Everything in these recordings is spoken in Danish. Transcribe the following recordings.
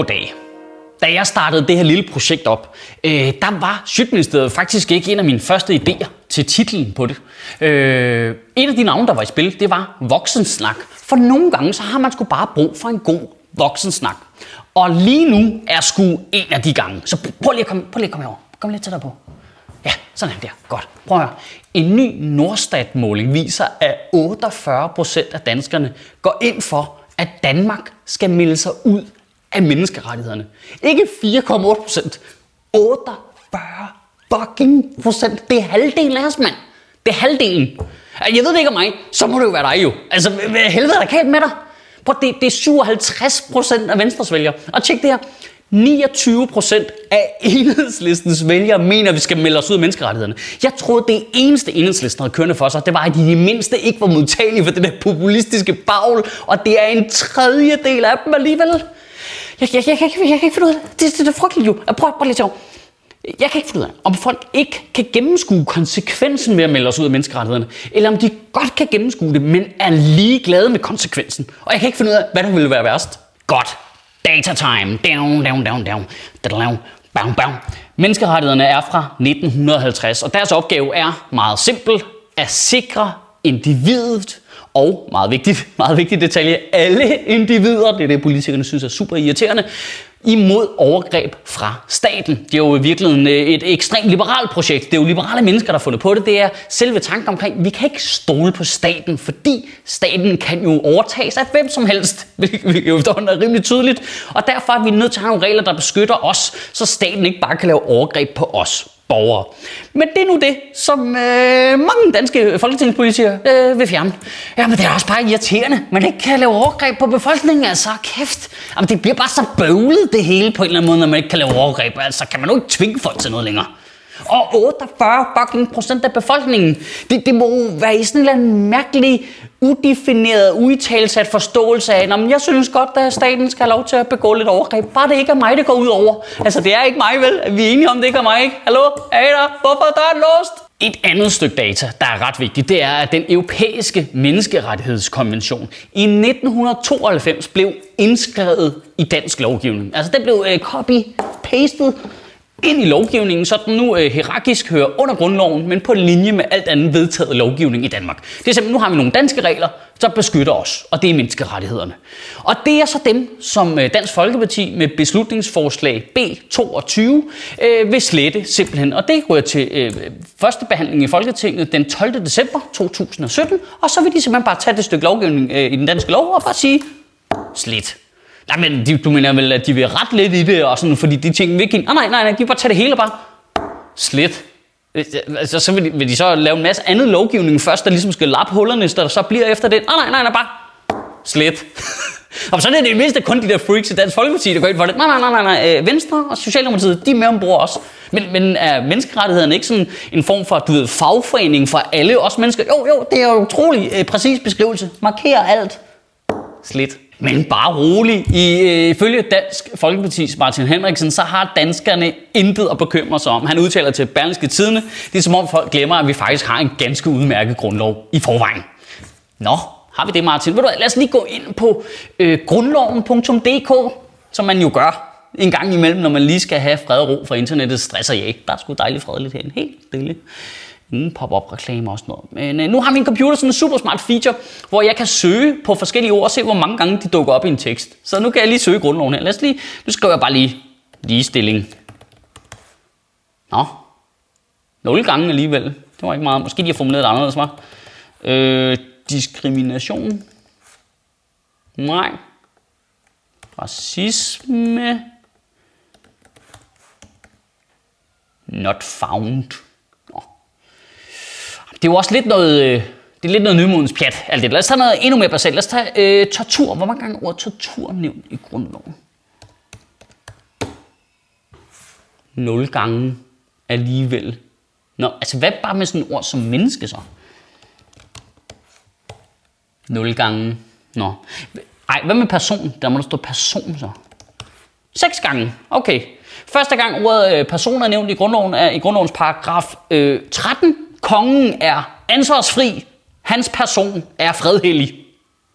goddag. Da jeg startede det her lille projekt op, øh, der var Sjøtministeriet faktisk ikke en af mine første idéer til titlen på det. Øh, et af de navne, der var i spil, det var voksensnak. For nogle gange, så har man sgu bare brug for en god voksensnak. Og lige nu er sgu en af de gange. Så prøv lige at komme, prøv lige at komme herover. Kom lidt tættere på. Ja, sådan der. Godt. Prøv at høre. En ny Nordstat-måling viser, at 48 procent af danskerne går ind for, at Danmark skal melde sig ud af menneskerettighederne. Ikke 4,8 procent. 48 fucking procent. Det er halvdelen af os, mand. Det er halvdelen. Altså, jeg ved det ikke om mig, så må det jo være dig jo. Altså, hvad helvede er der galt med dig? Prøv, det, det er 57 procent af Venstres vælgere. Og tjek det her. 29 procent af enhedslistens vælgere mener, at vi skal melde os ud af menneskerettighederne. Jeg troede, det eneste enhedslisten havde kørende for sig, det var, at de i det mindste ikke var modtagelige for det der populistiske bagl, og det er en tredjedel af dem alligevel. Jeg, jeg, jeg, jeg, jeg, jeg kan ikke finde ud af det. Det, det, det er frygteligt jo. Prøv, prøv lige til jeg kan ikke finde ud af, om folk ikke kan gennemskue konsekvensen ved at melde os ud af menneskerettighederne, eller om de godt kan gennemskue det, men er ligeglade med konsekvensen. Og jeg kan ikke finde ud af, hvad der ville være værst. Godt. Data time. Down, down, down, down. down. Bam, bam. Menneskerettighederne er fra 1950, og deres opgave er meget simpel at sikre individet og meget vigtigt, meget vigtigt detalje, alle individer, det er det politikerne synes er super irriterende, imod overgreb fra staten. Det er jo i virkeligheden øh, et ekstremt liberalt projekt. Det er jo liberale mennesker, der har fundet på det. Det er selve tanken omkring, at vi kan ikke stole på staten, fordi staten kan jo overtages af hvem som helst, hvilket jo er rimelig tydeligt. Og derfor er vi nødt til at have nogle regler, der beskytter os, så staten ikke bare kan lave overgreb på os borgere. Men det er nu det, som øh, mange danske folketingspolitikere øh, vil fjerne. Jamen det er også bare irriterende. Man ikke kan lave overgreb på befolkningen, altså kæft. Jamen det bliver bare så bøvlet det hele på en eller anden måde, når man ikke kan lave overgreb. Altså kan man jo ikke tvinge folk til noget længere. Og 48 fucking procent af befolkningen, det, det må være i sådan en eller anden mærkelig, udefineret uitalsat forståelse af, at jeg synes godt, at staten skal have lov til at begå lidt overgreb. Bare det ikke er mig, det går ud over. Altså, det er ikke mig, vel? Vi er enige om, det ikke er mig, ikke? Hallo? Er der? Hvorfor er låst? Et andet stykke data, der er ret vigtigt, det er, at den europæiske menneskerettighedskonvention i 1992 blev indskrevet i dansk lovgivning. Altså, den blev øh, copy-pastet ind i lovgivningen, så den nu øh, hierarkisk hører under grundloven, men på linje med alt andet vedtaget lovgivning i Danmark. Det er simpelthen, nu har vi nogle danske regler, der beskytter os, og det er menneskerettighederne. Og det er så dem, som øh, Dansk Folkeparti med beslutningsforslag B22 øh, vil slette simpelthen. Og det går til øh, første behandling i Folketinget den 12. december 2017, og så vil de simpelthen bare tage det stykke lovgivning øh, i den danske lov og bare sige, slet. Nej, men de, du mener vel, at de vil ret lidt i det, og sådan, fordi de ting virkelig. Nej, nej, nej, nej, de vil bare tage det hele og bare slet. Øh, altså, så vil de, vil de så lave en masse andet lovgivning først, der ligesom skal lappe hullerne, der så bliver efter det. Nej, nej, nej, nej, bare slet. og så er det det mindste kun de der freaks i Dansk Folkeparti, der går ind for det. Nej, nej, nej, nej, nej. Venstre og Socialdemokratiet, de er med ombord også. Men, men er menneskerettighederne ikke sådan en form for, du ved, fagforening for alle os mennesker? Jo, jo, det er jo utrolig øh, præcis beskrivelse. Markerer alt. Slet. Men bare rolig. I, øh, ifølge Dansk Folkeparti's Martin Henriksen, så har danskerne intet at bekymre sig om. Han udtaler til Berlingske Tidene, det er som om folk glemmer, at vi faktisk har en ganske udmærket grundlov i forvejen. Nå, har vi det, Martin? Ved du, lad os lige gå ind på øh, grundloven.dk, som man jo gør en gang imellem, når man lige skal have fred og ro fra internettet, stresser jeg ikke. Der er sgu dejligt fredeligt herinde. Helt stille mm, pop-up reklamer og sådan noget. Men øh, nu har min computer sådan en super smart feature, hvor jeg kan søge på forskellige ord og se, hvor mange gange de dukker op i en tekst. Så nu kan jeg lige søge grundloven her. Lad os lige, nu skriver jeg bare lige ligestilling. Nå, nul gange alligevel. Det var ikke meget. Måske de har formuleret det anderledes, var. Øh, diskrimination. Nej. Racisme. Not found. Det er jo også lidt noget, øh, det er lidt noget nymodens pjat, alt det. Lad os tage noget endnu mere basalt. Lad os tage øh, tortur. Hvor mange gange er ordet tortur nævnt i grundloven? 0 gange alligevel. Nå, altså hvad bare med sådan et ord som menneske så? 0 gange. Nå. Ej, hvad med person? Der må der stå person så. 6 gange. Okay. Første gang ordet øh, person er nævnt i grundloven er i grundlovens paragraf øh, 13 Kongen er ansvarsfri. Hans person er fredhellig.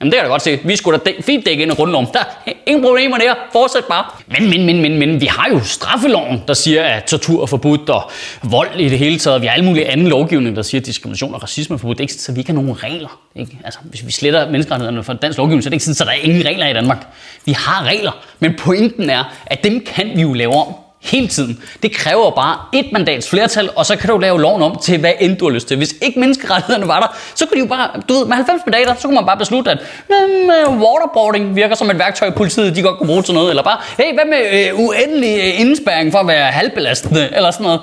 Jamen det kan jeg da godt se. Vi skulle da dæk, fint dække ind i grundloven. Der er ingen problemer der. Fortsæt bare. Men, men, men, men, men, vi har jo straffeloven, der siger, at tortur er forbudt, og vold i det hele taget. Vi har alle mulige anden lovgivning, der siger, at diskrimination og racisme er forbudt. Det er ikke så vi ikke har nogen regler. Ikke? Altså, hvis vi sletter menneskerettighederne fra dansk lovgivning, så er det ikke sådan, at der er ingen regler i Danmark. Vi har regler, men pointen er, at dem kan vi jo lave om hele tiden. Det kræver bare et mandats flertal, og så kan du lave loven om til, hvad end du har lyst til. Hvis ikke menneskerettighederne var der, så kunne de jo bare, du ved, med 90 mandater, så kunne man bare beslutte, at øh, waterboarding virker som et værktøj, politiet de godt kunne bruge til noget, eller bare, hey, hvad med øh, uendelig øh, indspæring for at være halvbelastende, eller sådan noget.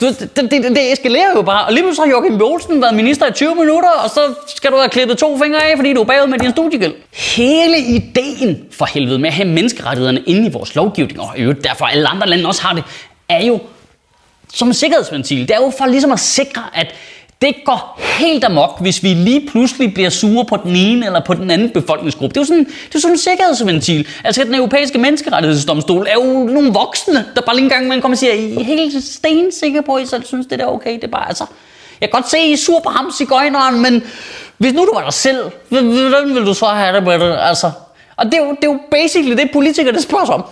Det, det, det, det eskalerer jo bare. Og lige pludselig har Joachim B. Olsen været minister i 20 minutter, og så skal du have klippet to fingre af, fordi du er bagud med din studiegæld. Hele ideen for helvede med at have menneskerettighederne inde i vores lovgivning, og jo derfor alle andre lande også har det, er jo som en sikkerhedsventil. Det er jo for ligesom at sikre, at det går helt amok, hvis vi lige pludselig bliver sure på den ene eller på den anden befolkningsgruppe. Det er jo sådan, det er sådan en sikkerhedsventil. Altså den europæiske menneskerettighedsdomstol er jo nogle voksne, der bare lige en gang man kommer og siger, I er helt stensikre på, at I selv synes, det er okay. Det er bare, altså, jeg kan godt se, at I er sur på ham, cigøjneren, men hvis nu du var dig selv, hvordan vil du så have det med det? Altså, og det er, jo, det er jo basically det, politikerne spørger sig om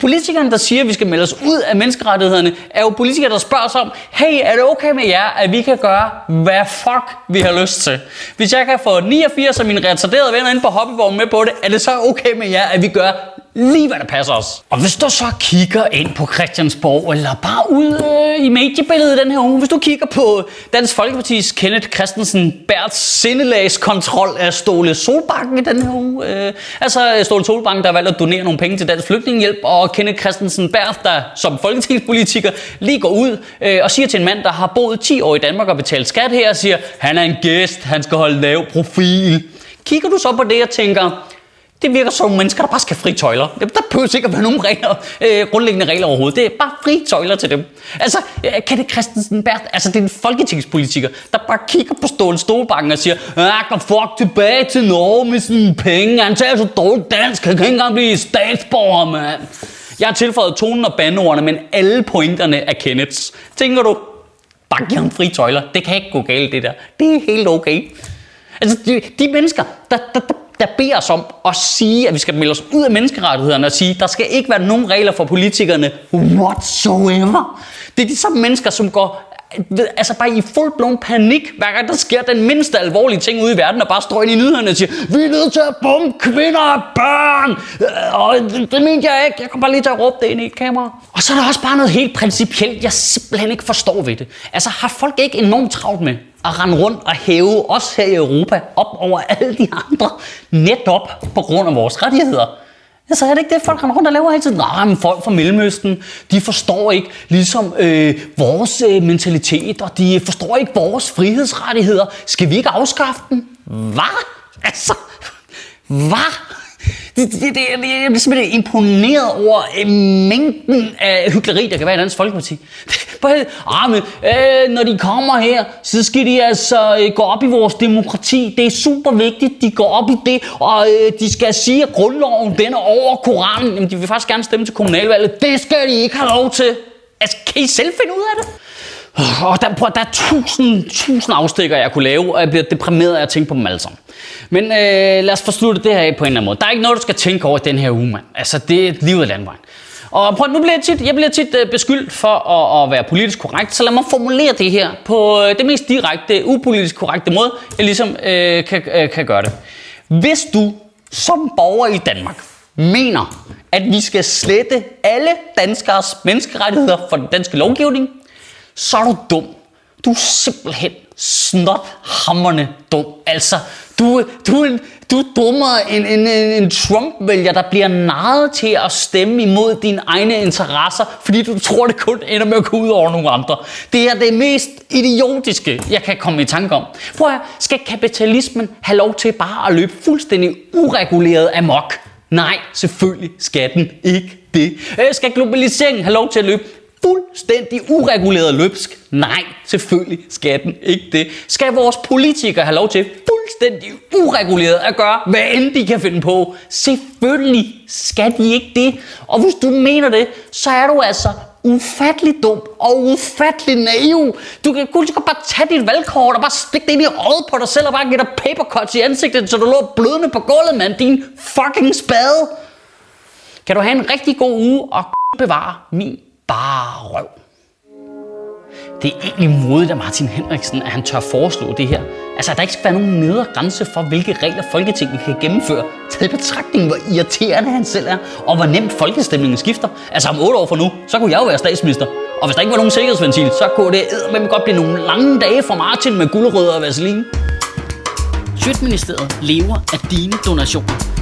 politikerne, der siger, at vi skal melde os ud af menneskerettighederne, er jo politikere, der spørger sig om, hey, er det okay med jer, at vi kan gøre, hvad fuck vi har lyst til? Hvis jeg kan få 89 af mine retarderede venner ind på hobbyvognen med på det, er det så okay med jer, at vi gør lige hvad der passer os. Og hvis du så kigger ind på Christiansborg, eller bare ud øh, i mediebilledet den her uge, hvis du kigger på Dansk Folkeparti's Kenneth Christensen Bærts sindelagskontrol af Ståle Solbakken i den her uge. Øh, altså øh, Ståle Solbakken, der valgte at donere nogle penge til Dansk Flygtningehjælp, og Kenneth Christensen Bært, der som folketingspolitiker lige går ud øh, og siger til en mand, der har boet 10 år i Danmark og betalt skat her, og siger, han er en gæst, han skal holde lav profil. Kigger du så på det og tænker, det virker som mennesker, der bare skal fri tøjler. Der behøver sikkert være nogen regler, øh, grundlæggende regler overhovedet. Det er bare fri tøjler til dem. Altså, øh, kan det Christensen Bert, altså det er en folketingspolitiker, der bare kigger på Ståle Stolbakken og siger, ah, kom fuck tilbage til Norge med sine penge. Han tager så dårligt dansk, han kan ikke engang blive statsborger, mand. Jeg har tilføjet tonen og bandordene, men alle pointerne er Kenneths. Tænker du, bare giv ham fri tøjler. Det kan ikke gå galt, det der. Det er helt okay. Altså, de, de mennesker, der, der, der der beder os om at sige, at vi skal melde os ud af menneskerettighederne og sige, der skal ikke være nogen regler for politikerne whatsoever. Det er de samme mennesker, som går altså bare i full-blown panik, hver gang der sker den mindste alvorlige ting ude i verden, og bare står ind i nyhederne og siger, vi er nødt til at bombe kvinder og børn. Øh, og det, det mente jeg ikke. Jeg kom bare lige til at råbe det ind i et kamera. Og så er der også bare noget helt principielt, jeg simpelthen ikke forstår ved det. Altså har folk ikke enormt travlt med, at rende rundt og hæve os her i Europa op over alle de andre, netop på grund af vores rettigheder. Altså er det ikke det, folk render rundt og laver hele tiden? Nej, men folk fra Mellemøsten, de forstår ikke ligesom øh, vores øh, mentalitet, og de forstår ikke vores frihedsrettigheder. Skal vi ikke afskaffe dem? Hvad? Altså, hvad? Det, det, det, jeg er simpelthen imponeret over øh, mængden af hyggeleri, der kan være i Dansk Folkeparti. ah, men, øh, når de kommer her, så skal de altså øh, gå op i vores demokrati. Det er super vigtigt, de går op i det, og øh, de skal sige, at grundloven den er over Koranen. Jamen, de vil faktisk gerne stemme til kommunalvalget. Det skal de ikke have lov til. Altså, kan I selv finde ud af det? Og der, der er tusind, tusind afstikker, jeg kunne lave, og jeg bliver deprimeret af at tænke på dem alle sammen. Men øh, lad os forslutte det her af på en eller anden måde. Der er ikke noget, du skal tænke over den her uge, mand. Altså, det er livet af landvejen. Og prøv, nu bliver jeg tit, jeg bliver tit øh, beskyldt for at, at være politisk korrekt, så lad mig formulere det her på øh, det mest direkte, upolitisk korrekte måde, jeg ligesom øh, kan, øh, kan gøre det. Hvis du som borger i Danmark mener, at vi skal slette alle danskers menneskerettigheder for den danske lovgivning, så er du dum. Du er simpelthen snot hammerne dum. Altså, du, du, du er dummere end en, en, en Trump-vælger, der bliver narret til at stemme imod dine egne interesser, fordi du tror, det kun ender med at gå ud over nogle andre. Det er det mest idiotiske, jeg kan komme i tanke om. Prøv at skal kapitalismen have lov til bare at løbe fuldstændig ureguleret amok? Nej, selvfølgelig skal den ikke det. Øh, skal globaliseringen have lov til at løbe fuldstændig ureguleret løbsk? Nej, selvfølgelig skal den ikke det. Skal vores politikere have lov til fuldstændig ureguleret at gøre, hvad end de kan finde på? Selvfølgelig skal de ikke det. Og hvis du mener det, så er du altså ufattelig dum og ufattelig naiv. Du kan kun bare tage dit valgkort og bare stikke det ind i øjet på dig selv og bare give dig papercuts i ansigtet, så du lå blødende på gulvet, mand. Din fucking spade. Kan du have en rigtig god uge og bevare min bare røv. Det er egentlig modigt af Martin Henriksen, at han tør foreslå det her. Altså, at der ikke skal være nogen nedre grænse for, hvilke regler Folketinget kan gennemføre. Tag i betragtning, hvor irriterende han selv er, og hvor nemt folkestemningen skifter. Altså, om otte år fra nu, så kunne jeg jo være statsminister. Og hvis der ikke var nogen sikkerhedsventil, så kunne det med godt blive nogle lange dage for Martin med guldrødder og vaseline. Sjøtministeriet lever af dine donationer.